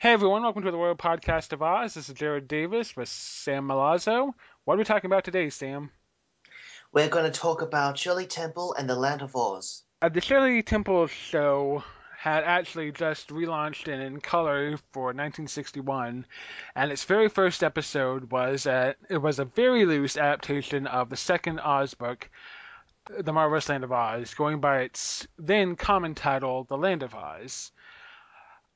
Hey everyone, welcome to the Royal Podcast of Oz. This is Jared Davis with Sam Malazzo. What are we talking about today, Sam? We're going to talk about Shirley Temple and the Land of Oz. Uh, the Shirley Temple show had actually just relaunched in color for 1961, and its very first episode was a, it was a very loose adaptation of the second Oz book, The Marvelous Land of Oz, going by its then common title, The Land of Oz.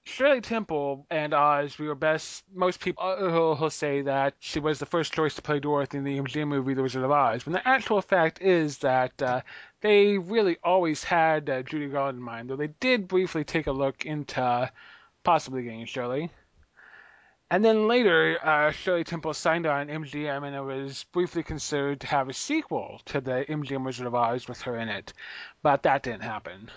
Shirley Temple and Oz, we were best. Most people will, will say that she was the first choice to play Dorothy in the MGM movie The Wizard of Oz. When the actual fact is that uh, they really always had uh, Judy Garland in mind, though they did briefly take a look into possibly getting Shirley. And then later, uh, Shirley Temple signed on MGM, and it was briefly considered to have a sequel to the MGM Wizard of Oz with her in it, but that didn't happen.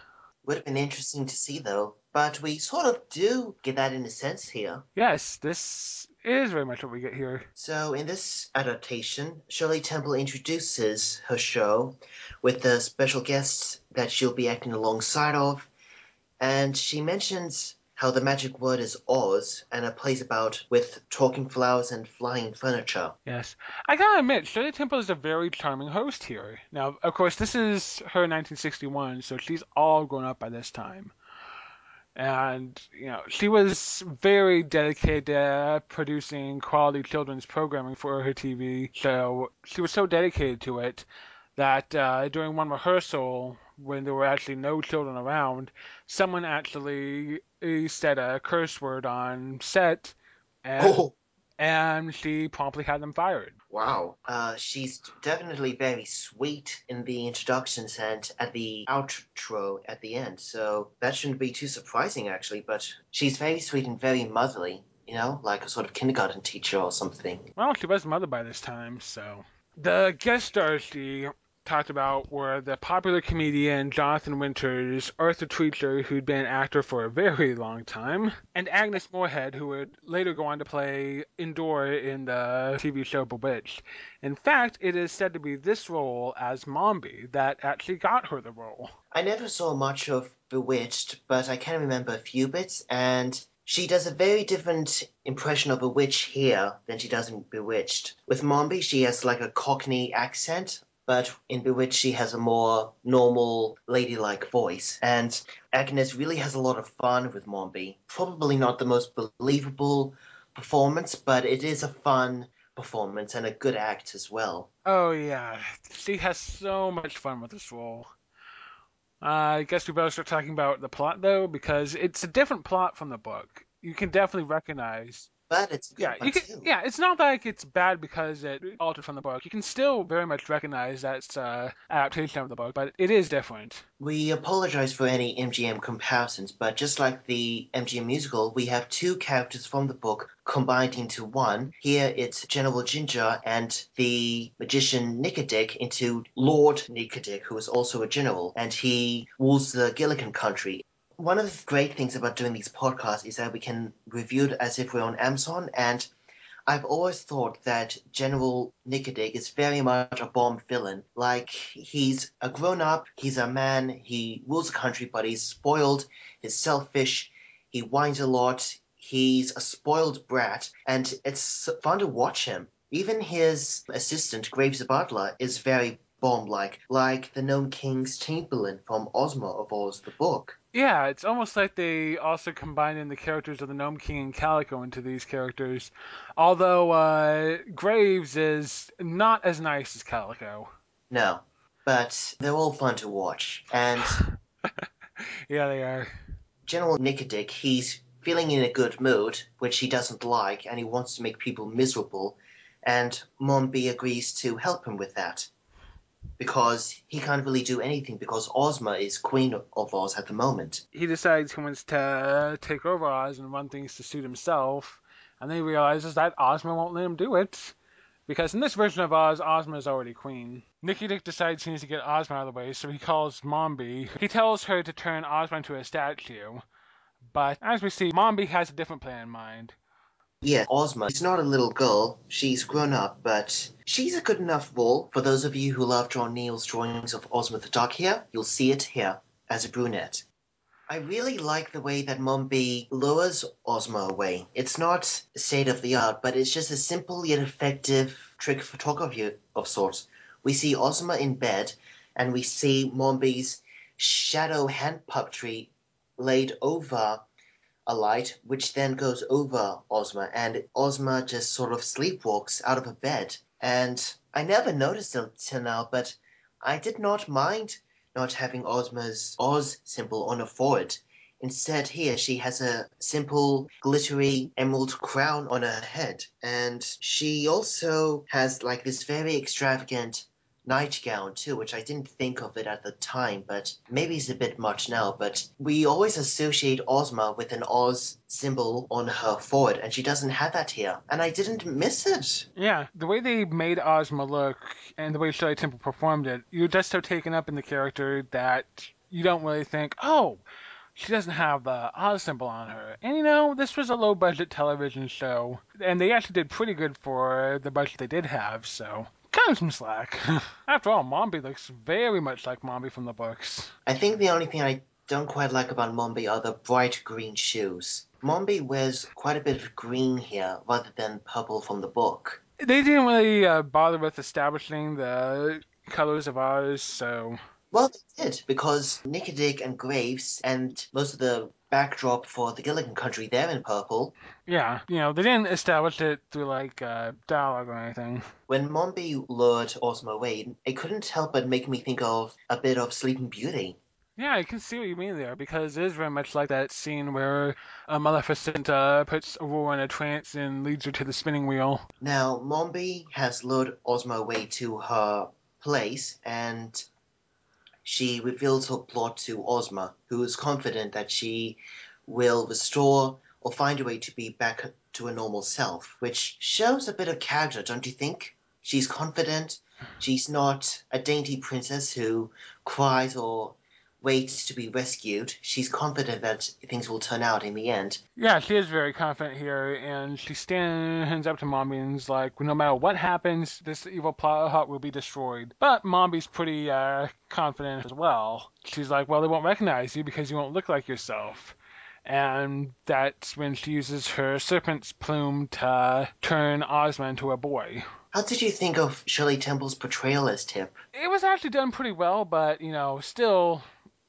Would have been interesting to see, though. But we sort of do get that in a sense here. Yes, this is very much what we get here. So, in this adaptation, Shirley Temple introduces her show with the special guests that she'll be acting alongside of, and she mentions how the magic word is Oz, and it plays about with talking flowers and flying furniture. Yes. I gotta admit, Shirley Temple is a very charming host here. Now, of course, this is her 1961, so she's all grown up by this time. And, you know, she was very dedicated to producing quality children's programming for her TV show. She was so dedicated to it that uh, during one rehearsal, when there were actually no children around, someone actually said a curse word on set, and, Oh, and she promptly had them fired. wow. Uh, she's definitely very sweet in the introductions and at the outro at the end, so that shouldn't be too surprising, actually, but she's very sweet and very motherly, you know, like a sort of kindergarten teacher or something. Well, she was mother by this time, so. The guest stars she talked about were the popular comedian Jonathan Winters, Arthur Treacher, who'd been an actor for a very long time, and Agnes Moorehead, who would later go on to play Endora in the TV show Bewitched. In fact, it is said to be this role as Mombi that actually got her the role. I never saw much of Bewitched, but I can remember a few bits, and she does a very different impression of a witch here than she does in Bewitched. With Mombi, she has like a Cockney accent, but in Bewitched, she has a more normal, ladylike voice. And Agnes really has a lot of fun with Mombi. Probably not the most believable performance, but it is a fun performance and a good act as well. Oh, yeah. She has so much fun with this role. Uh, I guess we better start talking about the plot, though, because it's a different plot from the book. You can definitely recognize But it's Yeah, you can. too. Yeah, it's not like it's bad because it altered from the book. You can still very much recognize that's uh, adaptation of the book, but it is different. We apologize for any MGM comparisons, but just like the MGM musical, we have two characters from the book combined into one. Here it's General Ginger and the magician Nikidik into Lord Nikidik, who is also a general, and he rules the Gillikin country. One of the great things about doing these podcasts is that we can review it as if we're on Amazon, and I've always thought that General Nikidik is very much a Baum villain. Like, he's a grown up, he's a man, he rules the country, but he's spoiled, he's selfish, he whines a lot, he's a spoiled brat, and it's fun to watch him. Even his assistant, Graves Butler, is very Baum like, like the Gnome King's Chamberlain from Ozma of Oz, the book. Yeah, it's almost like they also combined in the characters of the Gnome King and Kaliko into these characters. Although uh, Graves is not as nice as Kaliko. No, but they're all fun to watch. And Yeah, they are. General Nicodick, he's feeling in a good mood, which he doesn't like, and he wants to make people miserable. And Mombi agrees to help him with that. Because he can't really do anything because Ozma is Queen of Oz at the moment. He decides he wants to take over Oz and run things to suit himself, and then he realizes that Ozma won't let him do it. Because in this version of Oz, Ozma is already queen. Nikidik decides he needs to get Ozma out of the way, so he calls Mombi. He tells her to turn Ozma into a statue. But as we see, Mombi has a different plan in mind. Yeah, Ozma is not a little girl. She's grown up, but she's a good enough role. For those of you who love John Neill's drawings of Ozma the Duck here, you'll see it here as a brunette. I really like the way that Mombi lures Ozma away. It's not state of the art, but it's just a simple yet effective trick photography of sorts. We see Ozma in bed, and we see Mombi's shadow hand puppetry laid over a light, which then goes over Ozma, and Ozma just sort of sleepwalks out of her bed. And I never noticed it till now, but I did not mind not having Ozma's Oz symbol on her forehead. Instead, here she has a simple glittery emerald crown on her head, and she also has like this very extravagant nightgown too, which I didn't think of it at the time, but maybe it's a bit much now. But we always associate Ozma with an Oz symbol on her forehead, and she doesn't have that here, and I didn't miss it. Yeah, the way they made Ozma look and the way Shirley Temple performed it, you're just so taken up in the character that you don't really think, oh, she doesn't have the Oz symbol on her. And you know, this was a low budget television show, and they actually did pretty good for the budget they did have, so cut 'em some slack. After all, Mombi looks very much like Mombi from the books. I think the only thing I don't quite like about Mombi are the bright green shoes. Mombi wears quite a bit of green here rather than purple from the book. They didn't really uh, bother with establishing the colors of ours, so Well, they did, because Nikidik and Graves and most of the backdrop for the Gillikin country, they're in purple. yeah, you know, they didn't establish it through like uh, dialogue or anything. When Mombi lured Ozma away, it couldn't help but make me think of a bit of Sleeping Beauty. Yeah, I can see what you mean there because it is very much like that scene where uh, Maleficent uh, puts Aurora in a trance and leads her to the spinning wheel. Now, Mombi has lured Ozma away to her place, and she reveals her plot to Ozma, who is confident that she will restore or find a way to be back to a normal self, which shows a bit of character, don't you think? She's confident. She's not a dainty princess who cries or waits to be rescued. She's confident that things will turn out in the end. Yeah, she is very confident here, and she stands up to Mombi and is like, no matter what happens, this evil plot hut will be destroyed. But Mombi's pretty uh, confident as well. She's like, well, they won't recognize you because you won't look like yourself. And that's when she uses her serpent's plume to turn Ozma into a boy. How did you think of Shirley Temple's portrayal as Tip? It was actually done pretty well, but, you know, still,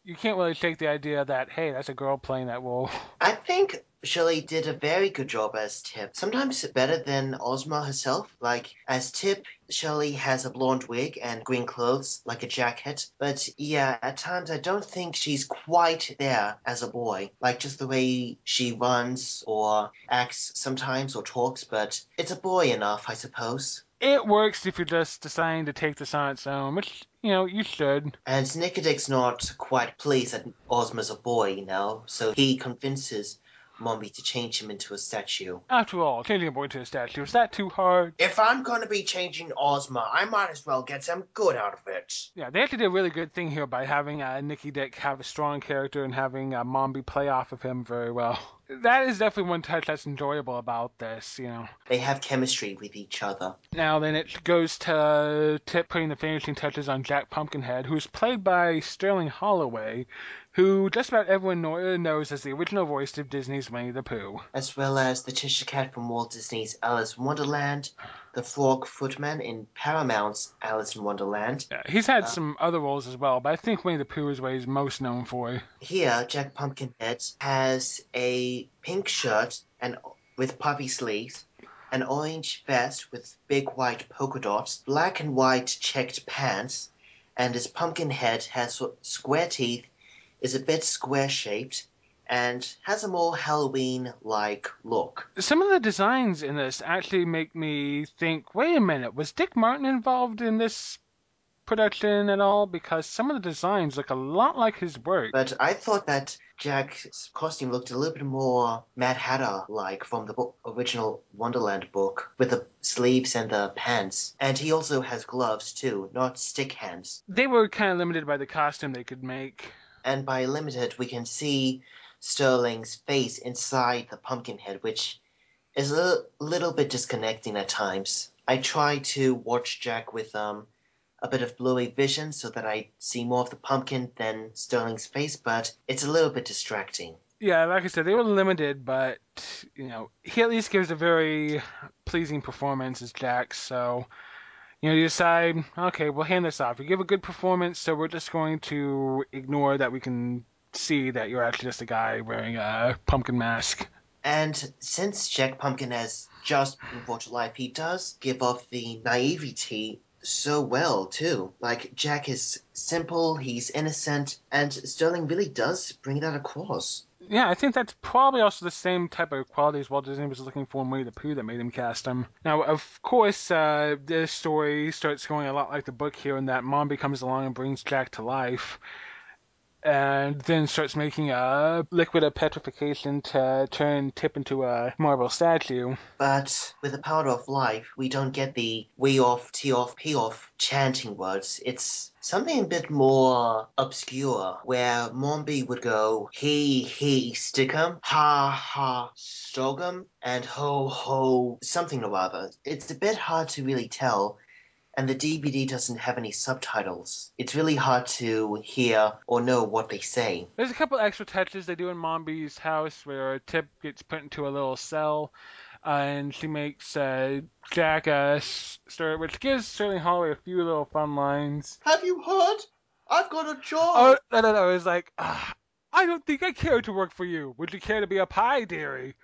you can't really shake the idea that, hey, that's a girl playing that role. I think Shirley did a very good job as Tip. Sometimes better than Ozma herself. Like, as Tip, Shirley has a blonde wig and green clothes, like a jacket. But yeah, at times I don't think she's quite there as a boy. Like, just the way she runs or acts sometimes or talks, but it's a boy enough, I suppose. It works if you're just deciding to take this on its own, which, you know, you should. And Nikidik's not quite pleased that Ozma's a boy, you know, so he convinces Mombi to change him into a statue. After all, changing a boy to a statue, is that too hard? If I'm going to be changing Ozma, I might as well get some good out of it. Yeah, they actually did a really good thing here by having uh, Nikidik have a strong character and having uh, Mombi play off of him very well. That is definitely one touch that's enjoyable about this, you know. They have chemistry with each other. Now then it goes to Tip putting the finishing touches on Jack Pumpkinhead, who's played by Sterling Holloway, who just about everyone knows as the original voice of Disney's Winnie the Pooh. As well as the Cheshire Cat from Walt Disney's Alice in Wonderland, the Frog Footman in Paramount's Alice in Wonderland. Yeah, he's had uh, some other roles as well, but I think Winnie the Pooh is what he's most known for. Here, Jack Pumpkinhead has a pink shirt and with puffy sleeves, an orange vest with big white polka dots, black and white checked pants, and his pumpkin head has square teeth, is a bit square shaped, and has a more Halloween like look. Some of the designs in this actually make me think wait a minute, was Dick Martin involved in this production at all? Because some of the designs look a lot like his work. But I thought that Jack's costume looked a little bit more Mad Hatter like from the book, original Wonderland book with the sleeves and the pants. And he also has gloves too, not stick hands. They were kind of limited by the costume they could make. And by limited, we can see Sterling's face inside the pumpkin head, which is a little bit disconnecting at times. I try to watch Jack with um a bit of blurry vision so that I see more of the pumpkin than Sterling's face, but it's a little bit distracting. Yeah, like I said, they were limited, but you know, he at least gives a very pleasing performance as Jack. So, you know, you decide, okay, we'll hand this off. You give a good performance, so we're just going to ignore that we can see that you're actually just a guy wearing a pumpkin mask. And since Jack Pumpkin has just been brought to life, he does give off the naivety so well too. Like Jack is simple, he's innocent, and Sterling really does bring that across. Yeah, I think that's probably also the same type of qualities Walt Disney was looking for in Winnie the Pooh that made him cast him. Now, of course, uh, this story starts going a lot like the book here, in that Mom comes along and brings Jack to life and then starts making a liquid of petrification to turn Tip into a marble statue. But with the power of life, we don't get the we off, tee off, pee off chanting words. It's something a bit more obscure, where Mombi would go he, he, stickum, ha, ha, stogum, and ho, ho, something or other. It's a bit hard to really tell and the DVD doesn't have any subtitles. It's really hard to hear or know what they say. There's a couple extra touches they do in Mombi's house where Tip gets put into a little cell. Uh, and she makes uh, Jack a story, which gives Sterling Holloway a few little fun lines. Have you heard? I've got a job. Oh no no no! It's like ah, I don't think I care to work for you. Would you care to be a pie dearie?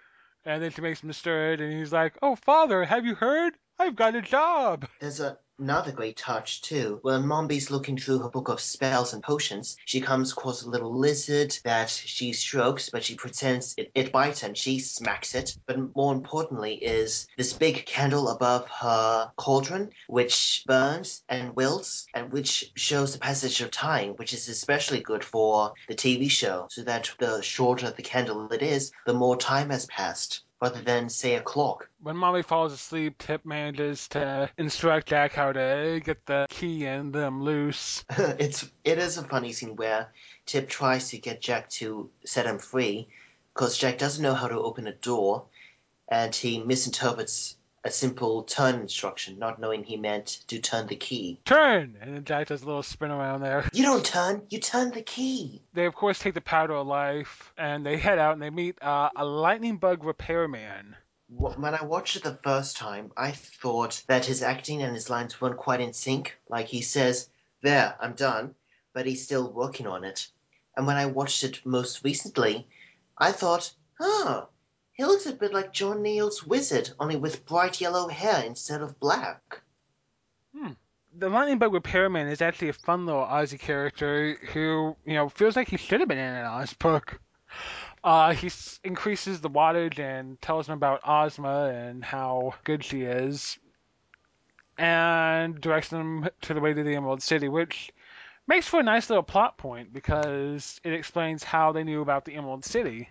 And then she makes him stirred, and he's like, "Oh, father, have you heard? I've got a job." There's Another great touch, too, when Mombi's looking through her book of spells and potions, she comes across a little lizard that she strokes, but she pretends it, it bites and she smacks it. But more importantly is this big candle above her cauldron, which burns and wilts, and which shows the passage of time, which is especially good for the TV show, so that the shorter the candle it is, the more time has passed rather than, say, a clock. When Mombi falls asleep, Tip manages to instruct Jack how to get the key and them loose. it's it is a funny scene where Tip tries to get Jack to set him free because Jack doesn't know how to open a door, and he misinterprets a simple turn instruction, not knowing he meant to turn the key. Turn! And then Jack does a little spin around there. You don't turn, you turn the key. They, of course, take the powder of life and they head out and they meet uh, a lightning bug repairman. When I watched it the first time, I thought that his acting and his lines weren't quite in sync. Like he says, There, I'm done, but he's still working on it. And when I watched it most recently, I thought, Oh, he looks a bit like John Neill's wizard, only with bright yellow hair instead of black. Hmm. The Lightning Bug Repairman is actually a fun little Ozzy character who, you know, feels like he should have been in an Oz book. Uh, he increases the wattage and tells him about Ozma and how good she is, and directs them to the way to the Emerald City, which makes for a nice little plot point because it explains how they knew about the Emerald City.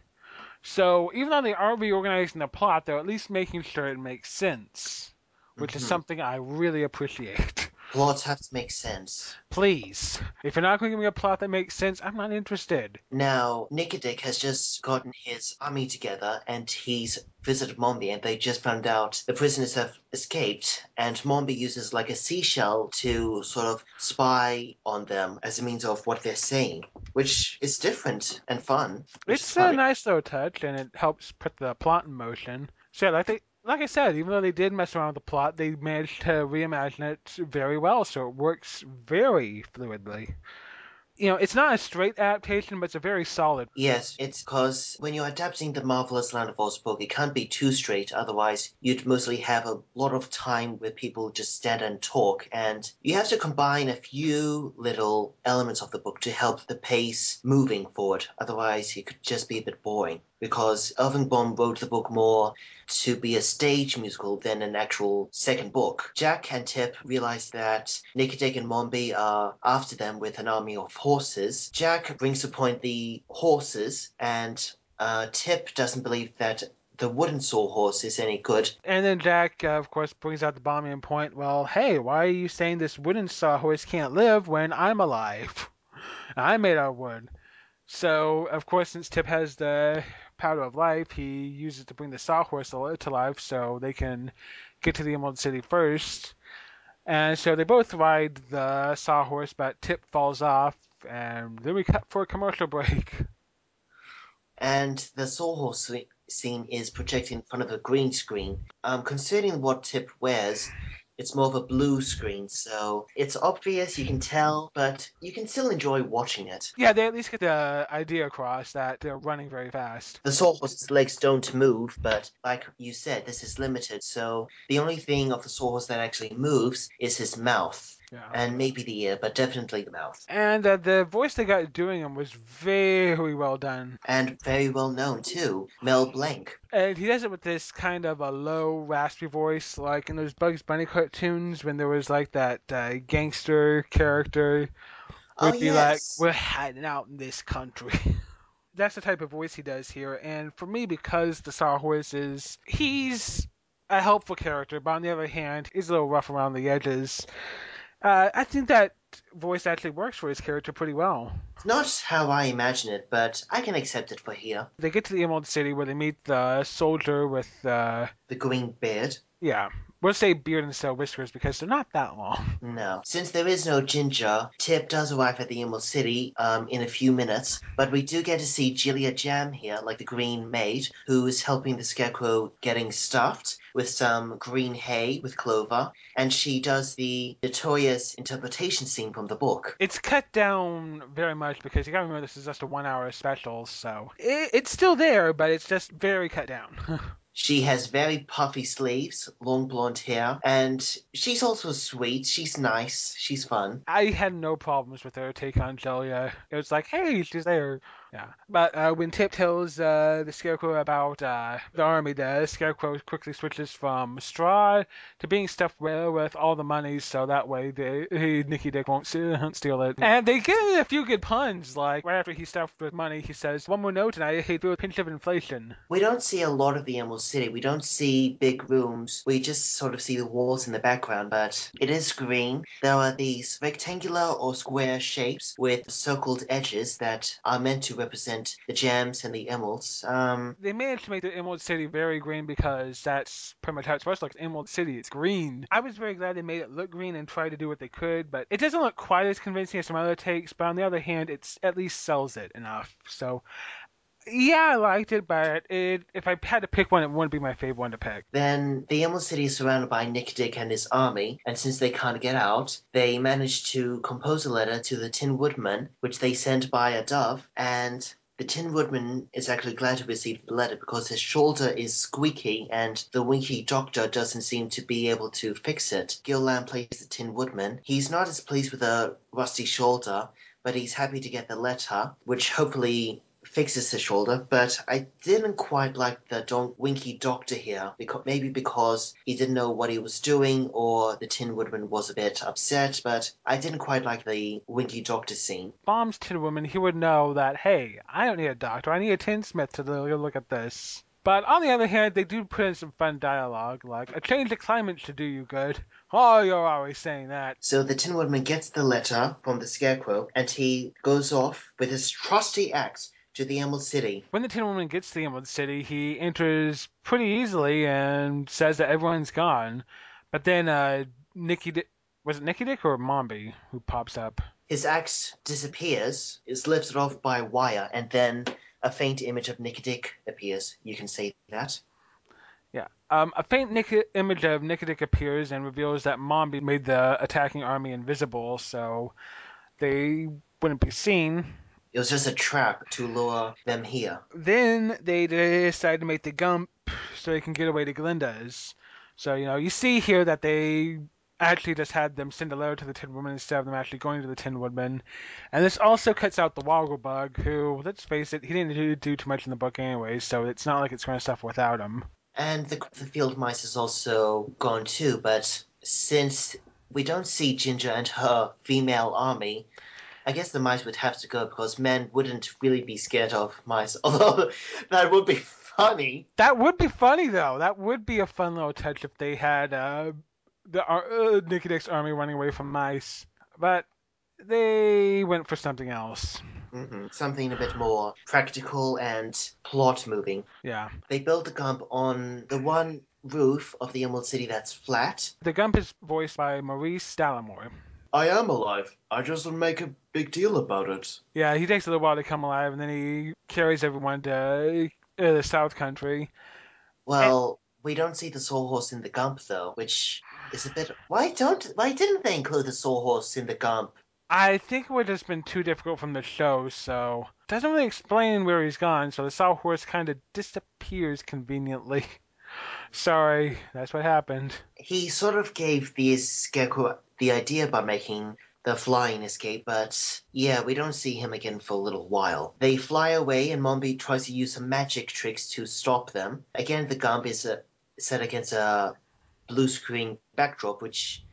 So even though they are reorganizing the plot, they're at least making sure it makes sense, which mm-hmm. is something I really appreciate. Plots have to make sense. Please. If you're not going to give me a plot that makes sense, I'm not interested. Now, Nikidik has just gotten his army together and he's visited Mombi and they just found out the prisoners have escaped and Mombi uses like a seashell to sort of spy on them as a means of what they're saying, which is different and fun. It's a nice little touch and it helps put the plot in motion. So yeah, I think like I said, even though they did mess around with the plot, they managed to reimagine it very well, so it works very fluidly. You know, it's not a straight adaptation, but it's a very solid. Yes, it's because when you're adapting the Marvelous Land of Oz book, it can't be too straight, otherwise, you'd mostly have a lot of time where people just stand and talk, and you have to combine a few little elements of the book to help the pace moving forward, otherwise, it could just be a bit boring because Irving Baum wrote the book more to be a stage musical than an actual second book. Jack and Tip realize that Nikidik and Mombi are after them with an army of horses. Jack brings to point the horses, and uh, Tip doesn't believe that the wooden sawhorse is any good. And then Jack, uh, of course, brings out the bombing point. Well, hey, why are you saying this wooden sawhorse can't live when I'm alive? I made out of wood. So, of course, since Tip has the powder of life, he uses to bring the sawhorse to life so they can get to the Emerald City first. And so they both ride the sawhorse, but Tip falls off, and then we cut for a commercial break. And the sawhorse scene is projected in front of a green screen. Um, considering what Tip wears, it's more of a blue screen, so it's obvious, you can tell, but you can still enjoy watching it. Yeah, they at least get the idea across that they're running very fast. The sawhorse's legs don't move, but like you said, this is limited, so the only thing of the sawhorse that actually moves is his mouth. Yeah. And maybe the ear, but definitely the mouth. And uh, the voice they got doing him was very well done. And very well known, too. Mel Blanc. And he does it with this kind of a low, raspy voice, like in those Bugs Bunny cartoons when there was like that uh, gangster character would oh, be yes. like, "We're hiding out in this country." That's the type of voice he does here, and for me, because the Sawhorse is, he's a helpful character, but on the other hand, he's a little rough around the edges. Uh, I think that voice actually works for his character pretty well. It's not how I imagine it, but I can accept it for here. They get to the Emerald City where they meet the soldier with uh, The green beard. yeah, we'll say beard instead of whiskers because they're not that long. No. Since there is no Ginger, Tip does arrive at the Emerald City um, in a few minutes, but we do get to see Jellia Jamb here, like the green maid, who is helping the Scarecrow getting stuffed with some green hay with clover, and she does the notorious interpretation scene from the book. It's cut down very much because you gotta remember this is just a one hour special, so it, it's still there, but it's just very cut down. She has very puffy sleeves, long blonde hair, and she's also sweet. She's nice. She's fun. I had no problems with her take on Jellia. It was like, hey, she's there. Yeah. But uh, when Tip tells uh, the Scarecrow about uh, the army, the Scarecrow quickly switches from straw to being stuffed well with all the money, so that way they, he, Nikidik won't steal it. And they get a few good puns, like right after he's stuffed with money, he says, "One more note, and I hate a pinch of inflation." We don't see a lot of the Emerald City. We don't see big rooms. We just sort of see the walls in the background, but it is green. There are these rectangular or square shapes with circled edges that are meant to represent the gems and the emeralds. Um, They managed to make the Emerald City very green because that's pretty much how it's supposed to look. Emerald City, it's green. I was very glad they made it look green and tried to do what they could, but it doesn't look quite as convincing as some other takes. But on the other hand, it's at least sells it enough. So. Yeah, I liked it, but it, if I had to pick one, it wouldn't be my favorite one to pick. then the Emerald City is surrounded by Nick Dick and his army, and since they can't get out, they manage to compose a letter to the Tin Woodman, which they send by a dove, and the Tin Woodman is actually glad to receive the letter because his shoulder is squeaky and the Winky Doctor doesn't seem to be able to fix it. Gil Lamb plays the Tin Woodman. He's not as pleased with a rusty shoulder, but he's happy to get the letter, which hopefully fixes his shoulder, but I didn't quite like the don- Winky Doctor here, because maybe because he didn't know what he was doing, or the Tin Woodman was a bit upset. But I didn't quite like the Winky Doctor scene. Baum's Tin Woodman, he would know that, hey, I don't need a doctor, I need a tinsmith to look at this. But on the other hand, they do put in some fun dialogue, like, a change of climate should do you good. Oh, you're always saying that. So the Tin Woodman gets the letter from the Scarecrow, and he goes off with his trusty axe to the Emerald City. When the Tin Woman gets to the Emerald City, he enters pretty easily and says that everyone's gone. But then, uh, Nikidik, was it Nikidik or Mombi who pops up? His axe disappears, is lifted off by wire, and then a faint image of Nikidik appears. You can see that. Yeah. Um, a faint Nick- image of Nikidik appears and reveals that Mombi made the attacking army invisible, so they wouldn't be seen. It was just a trap to lure them here. Then they decide to make the Gump so they can get away to Glinda's. So, you know, you see here that they actually just had them send a letter to the Tin Woodman instead of them actually going to the Tin Woodman. And this also cuts out the Wogglebug, who, let's face it, he didn't do, do too much in the book anyway, so it's not like it's going to suffer without him. And the, the field mice is also gone too, but since we don't see Ginger and her female army, I guess the mice would have to go because men wouldn't really be scared of mice. Although that would be funny. That would be funny, though. That would be a fun little touch if they had uh, the uh, Nikidik's army running away from mice. But they went for something else. hmm Something a bit more practical and plot moving. Yeah. They built the Gump on the one roof of the Emerald City that's flat. The Gump is voiced by Maurice Dallimore. I am alive. I just don't make a big deal about it. Yeah, he takes a little while to come alive, and then he carries everyone to uh, the South Country. Well, we don't see the sawhorse in the Gump though, which is a bit. Why don't? Why didn't they include the sawhorse in the Gump? I think it would have just been too difficult from the show, so doesn't really explain where he's gone. So the Sawhorse kind of disappears conveniently. Sorry, that's what happened. He sort of gave the scarecrow the idea by making the flying escape, but yeah, we don't see him again for a little while. They fly away, and Mombi tries to use some magic tricks to stop them. Again, the Gump is uh, set against a blue screen backdrop, which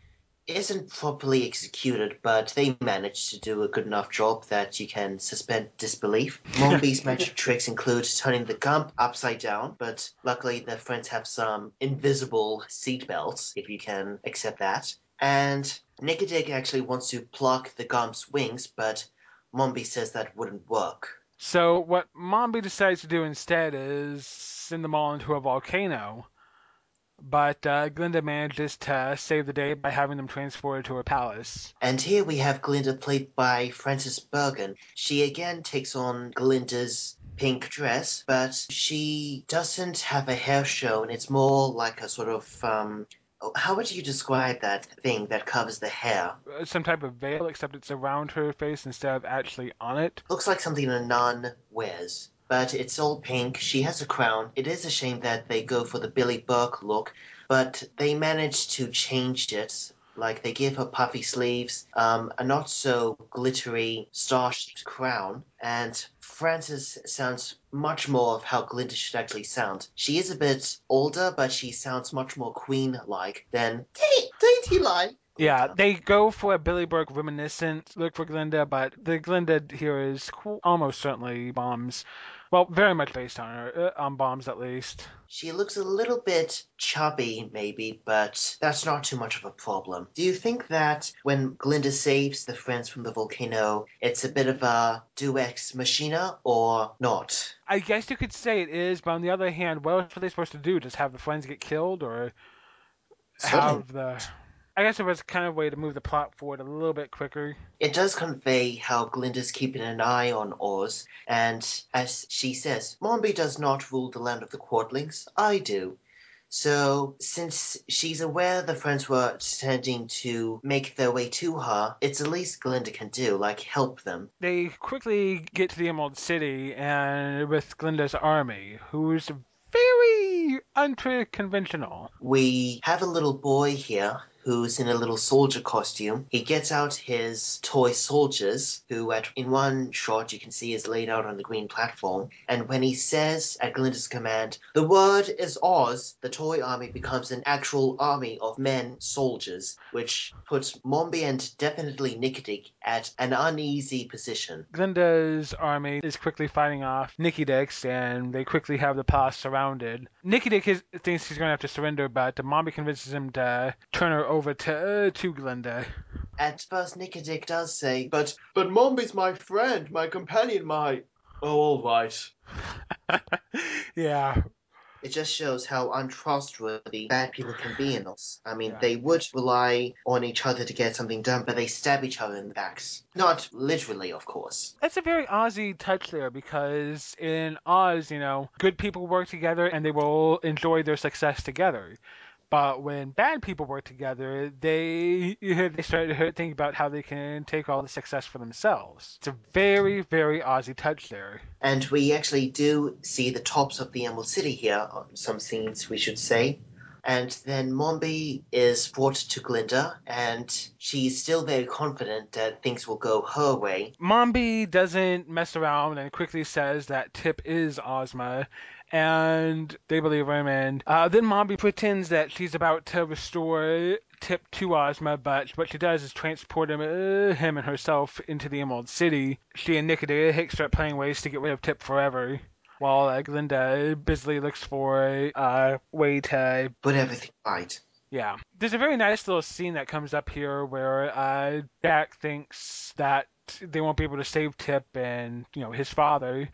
isn't properly executed, but they manage to do a good enough job that you can suspend disbelief. Mombi's magic tricks include turning the Gump upside down, but luckily their friends have some invisible seatbelts, if you can accept that. And Nikidik actually wants to pluck the Gump's wings, but Mombi says that wouldn't work. So what Mombi decides to do instead is send them all into a volcano. But uh, Glinda manages to save the day by having them transported to her palace. And here we have Glinda played by Frances Bergen. She again takes on Glinda's pink dress, but she doesn't have a hair shown. It's more like a sort of um, how would you describe that thing that covers the hair? Uh, Some type of veil, except it's around her face instead of actually on it. Looks like something a nun wears. But it's all pink. She has a crown. It is a shame that they go for the Billie Burke look, but they managed to change it. Like they give her puffy sleeves, um, a not so glittery star-shaped crown, and Frances sounds much more of how Glinda should actually sound. She is a bit older, but she sounds much more queen-like than dainty-like. Yeah, they go for a Billie Burke reminiscent look for Glinda, but the Glinda here is almost certainly Baum's. Well, very much based on her, uh, on Baum's at least. She looks a little bit chubby, maybe, but that's not too much of a problem. Do you think that when Glinda saves the friends from the volcano, it's a bit of a deus ex machina or not? I guess you could say it is, but on the other hand, what else are they supposed to do? Just have the friends get killed, or have the? I guess it was kind of a way to move the plot forward a little bit quicker. It does convey how Glinda's keeping an eye on Oz, and as she says, Mombi does not rule the land of the Quadlings, I do. So, since she's aware the friends were tending to make their way to her, it's the least Glinda can do, like help them. They quickly get to the Emerald City, and with Glinda's army, who's very unconventional. We have a little boy here who's in a little soldier costume. He gets out his toy soldiers, who at in one shot you can see is laid out on the green platform. And when he says at Glinda's command, "The word is Oz," the toy army becomes an actual army of men soldiers, which puts Mombi and definitely Nikidik at an uneasy position. Glinda's army is quickly fighting off Nicky and they quickly have the palace surrounded. Nikidik thinks he's going to have to surrender, but Mombi convinces him to turn her over to uh, to Glinda. At first, Nikidik does say, But but Mombi's my friend, my companion, my Oh all right. yeah, It just shows how untrustworthy bad people can be in us. I mean, Yeah. they would rely on each other to get something done, but they stab each other in the backs. Not literally, of course. That's a very Ozzy touch there because in Oz, you know, good people work together and they will all enjoy their success together. But when bad people work together, they they start to think about how they can take all the success for themselves. It's a very, very Ozzy touch there. And we actually do see the tops of the Emerald City here, on some scenes, we should say. And then Mombi is brought to Glinda, and she's still very confident that things will go her way. Mombi doesn't mess around and quickly says that Tip is Ozma, and they believe him. And uh, then Mombi pretends that she's about to restore Tip to Ozma, but what she does is transport him, uh, him and herself into the Emerald City. She and Nikidik start playing ways to get rid of Tip forever. While uh, Glinda busily looks for a uh, way to Put everything right. yeah. There's a very nice little scene that comes up here where uh, Jack thinks that they won't be able to save Tip and, you know, his father.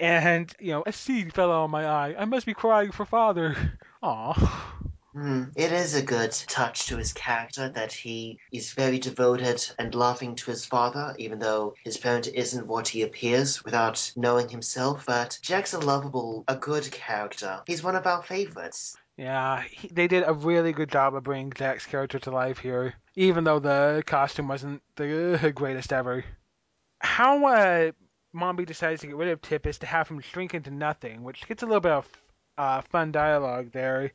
And, you know, a seed fell out of my eye. I must be crying for father. Aw. Mm, it is a good touch to his character that he is very devoted and loving to his father, even though his parent isn't what he appears without knowing himself. But Jack's a lovable, a good character. He's one of our favorites. Yeah, he, they did a really good job of bringing Jack's character to life here, even though the costume wasn't the greatest ever. How uh, Mombi decides to get rid of Tip is to have him shrink into nothing, which gets a little bit of uh, fun dialogue there.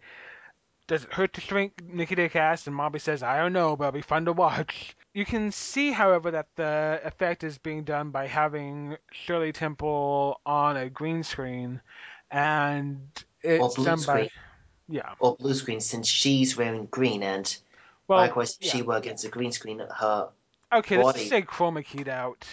Does it hurt to shrink? Nikidik asks, and Mombi says, I don't know, but it'll be fun to watch. You can see, however, that the effect is being done by having Shirley Temple on a green screen, and it's blue done screen. by yeah. Or blue screen since she's wearing green and Well, likewise yeah. she works against a green screen her Okay, let's body. just say chroma keyed out,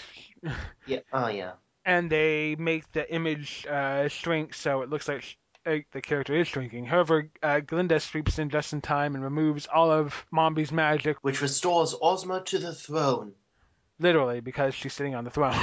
yeah oh yeah. and they make the image uh, shrink so it looks like sh- uh, the character is shrinking. However, uh, Glinda sweeps in just in time and removes all of Mombi's magic, Which restores Ozma to the throne. literally because she's sitting on the throne.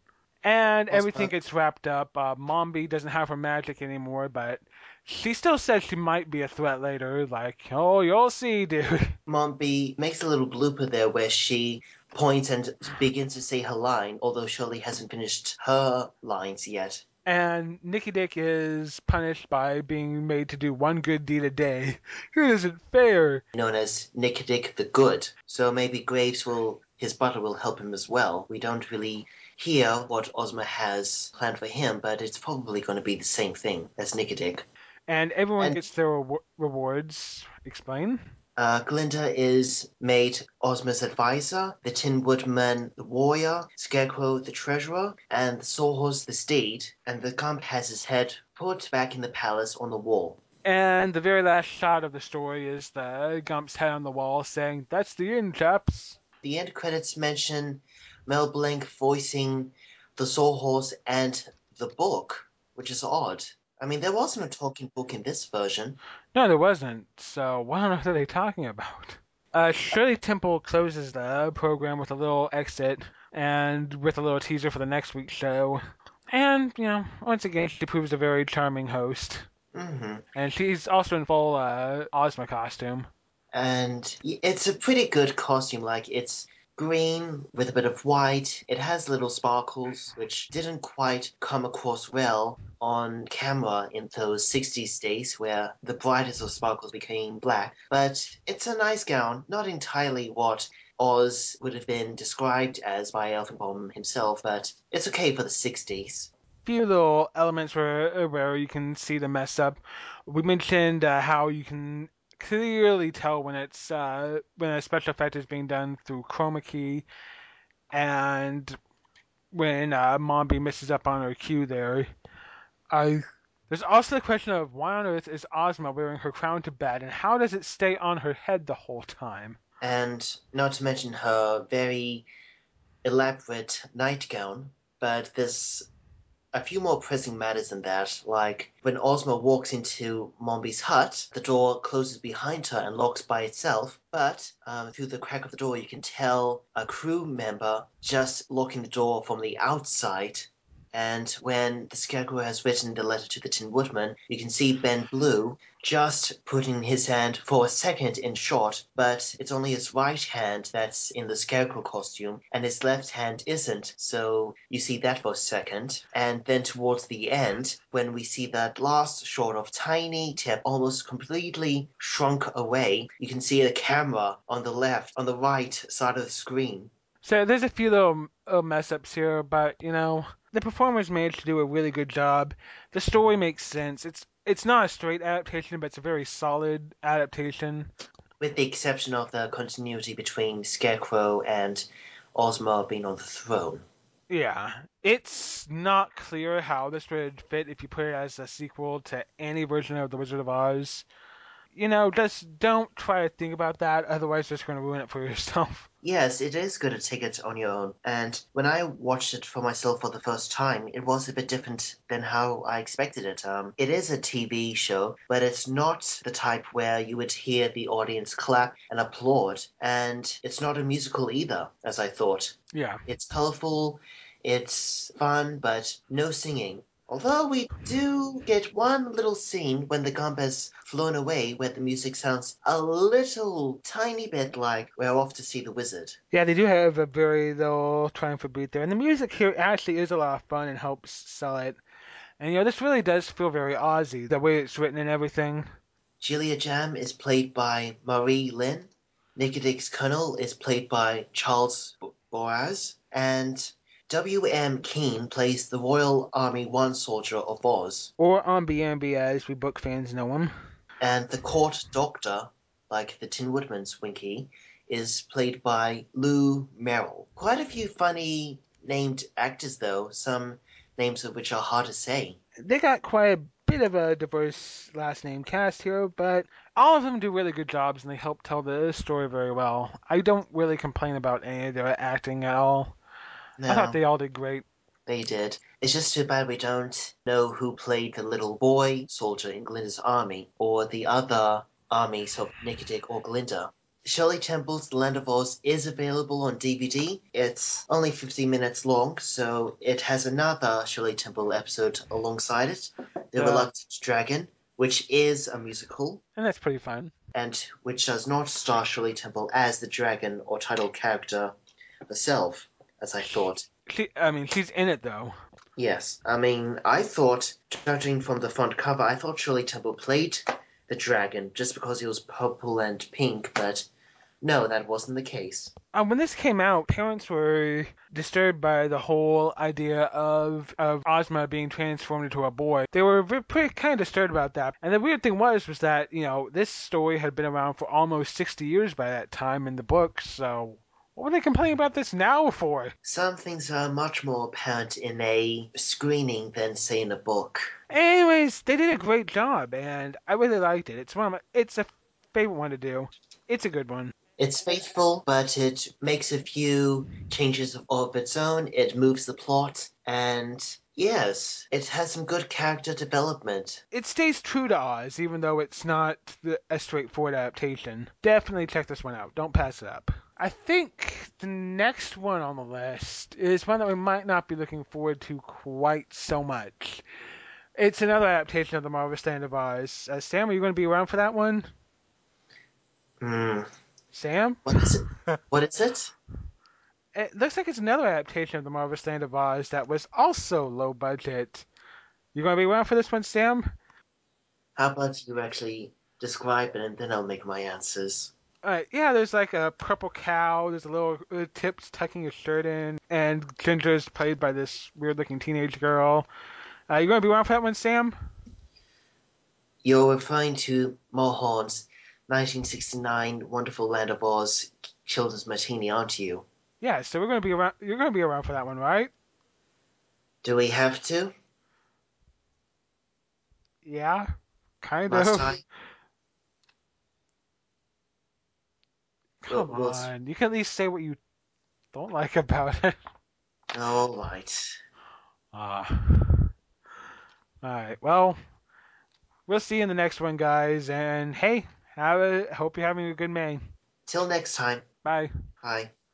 and Ozma- everything gets wrapped up. Uh, Mombi doesn't have her magic anymore, but she still says she might be a threat later. Like, oh, you'll see, dude. Mombi makes a little blooper there where she points and begins to say her line, although Shirley hasn't finished her lines yet. And Nikidik is punished by being made to do one good deed a day. It isn't fair. Known as Nick Dick the Good. So maybe Graves will his butler will help him as well. We don't really hear what Ozma has planned for him, but it's probably going to be the same thing as Nick Dick. And everyone And- gets their rewa- rewards. Explain? Uh, Glinda is made Ozma's advisor, the Tin Woodman the warrior, Scarecrow the treasurer, and the Sawhorse the steed, and the Gump has his head put back in the palace on the wall. And the very last shot of the story is the Gump's head on the wall saying, That's the end, chaps. The end credits mention Mel Blanc voicing the Sawhorse and the book, which is odd. I mean, there wasn't a talking book in this version. No, there wasn't. So what on earth are they talking about? Uh, Shirley Temple closes the program with a little exit and with a little teaser for the next week's show. And, you know, once again, she proves a very charming host. Mm-hmm. And she's also in full uh, Ozma costume. And it's a pretty good costume. Like, it's green with a bit of white. It has little sparkles, which didn't quite come across well on camera in those 60s days where the brightest of sparkles became black. But it's a nice gown, not entirely what Oz would have been described as by L. Frank Baum himself, but it's okay for the 60s. few little elements where uh, where you can see the mess up. We mentioned uh, how you can clearly tell when it's uh, when a special effect is being done through chroma key, and when uh, Mombi misses up on her cue there. I there's also the question of why on earth is Ozma wearing her crown to bed, and how does it stay on her head the whole time? and not to mention her very elaborate nightgown. But there's a few more pressing matters than that, like when Ozma walks into Mombi's hut, the door closes behind her and locks by itself. But um, through the crack of the door, you can tell a crew member just locking the door from the outside. And when the Scarecrow has written the letter to the Tin Woodman, you can see Ben Blue just putting his hand for a second in shot, but it's only his right hand that's in the Scarecrow costume, and his left hand isn't, so you see that for a second. And then towards the end, when we see that last shot of Tiny Tip almost completely shrunk away, you can see the camera on the left, on the right side of the screen. So there's a few little, little mess ups here, but you know the performers managed to do a really good job. The story makes sense. It's it's not a straight adaptation, but it's a very solid adaptation. with the exception of the continuity between Scarecrow and Ozma being on the throne. Yeah, it's not clear how this would fit if you put it as a sequel to any version of The Wizard of Oz. You know, just don't try to think about that, otherwise, you're just going to ruin it for yourself. Yes, it is good to take it on your own. And when I watched it for myself for the first time, it was a bit different than how I expected it. Um, it is a TV show, but it's not the type where you would hear the audience clap and applaud. And it's not a musical either, as I thought. Yeah. It's colorful, it's fun, but no singing. Although we do get one little scene when the gump has flown away where the music sounds a little tiny bit like we're off to see the wizard. Yeah, they do have a very little triumphant beat there, and the music here actually is a lot of fun and helps sell it. And you know, this really does feel very Ozzy, the way it's written and everything. Jellia Jamb is played by Marie Lynn. Nikidik's Colonel is played by Charles Boaz. And W.M. Keane plays the Royal Army One Soldier of Oz. Omby Amby as we book fans know him. And the court doctor, like the Tin Woodman's Winky, is played by Lou Merrill. Quite a few funny named actors, though, some names of which are hard to say. They got quite a bit of a diverse last name cast here, but all of them do really good jobs and they help tell the story very well. I don't really complain about any of their acting at all. No, I thought they all did great. they did. It's just too bad we don't know who played the little boy soldier in Glinda's army or the other armies of Nikidik or Glinda. Shirley Temple's The Land of Oz is available on DVD. It's only 15 minutes long, so it has another Shirley Temple episode alongside it The Yeah. Reluctant Dragon, which is a musical And that's pretty fun. and which does not star Shirley Temple as the dragon or title character herself, as I thought. I mean, she's in it though. Yes, I mean, I thought, judging from the front cover, I thought Shirley Temple played the dragon just because he was purple and pink, but no, that wasn't the case. Uh, when this came out, parents were disturbed by the whole idea of of Ozma being transformed into a boy. They were pretty kind of disturbed about that. And the weird thing was, was that you know this story had been around for almost 60 years by that time in the books. So what were they complaining about this now for? Some things are much more apparent in a screening than, say, in a book. Anyways, they did a great job, and I really liked it. It's one of my, it's a favorite one to do. It's a good one. It's faithful, but it makes a few changes of, of its own. It moves the plot, and yes, it has some good character development. it stays true to Oz, even though it's not the, a straightforward adaptation. Definitely check this one out. Don't pass it up. I think the next one on the list is one that we might not be looking forward to quite so much. It's another adaptation of the Marvel of Oz. Uh, Sam, are you going to be around for that one? Hmm, Sam? what is it? What is it? It looks like it's another adaptation of the Marvel Oz that was also low budget. You going to be around for this one, Sam? How about you actually describe it, and then I'll make my answers. Alright, yeah, there's like a purple cow, there's a little uh, Tips tucking his shirt in, and Jinjur's played by this weird looking teenage girl. Uh, you gonna be around for that one, Sam? You're referring to Mulholland's 1969 Wonderful Land of Oz Children's Matinee, aren't you? Yeah, so we're gonna be around. You're gonna be around for that one, right? Do we have to? Yeah, kind Must of. I? Come Well, well, on, you can at least say what you don't like about it. All right. Ah. Alright, well, we'll see you in the next one, guys. And hey, have a, hope you're having a good May. Till next time. Bye. Bye.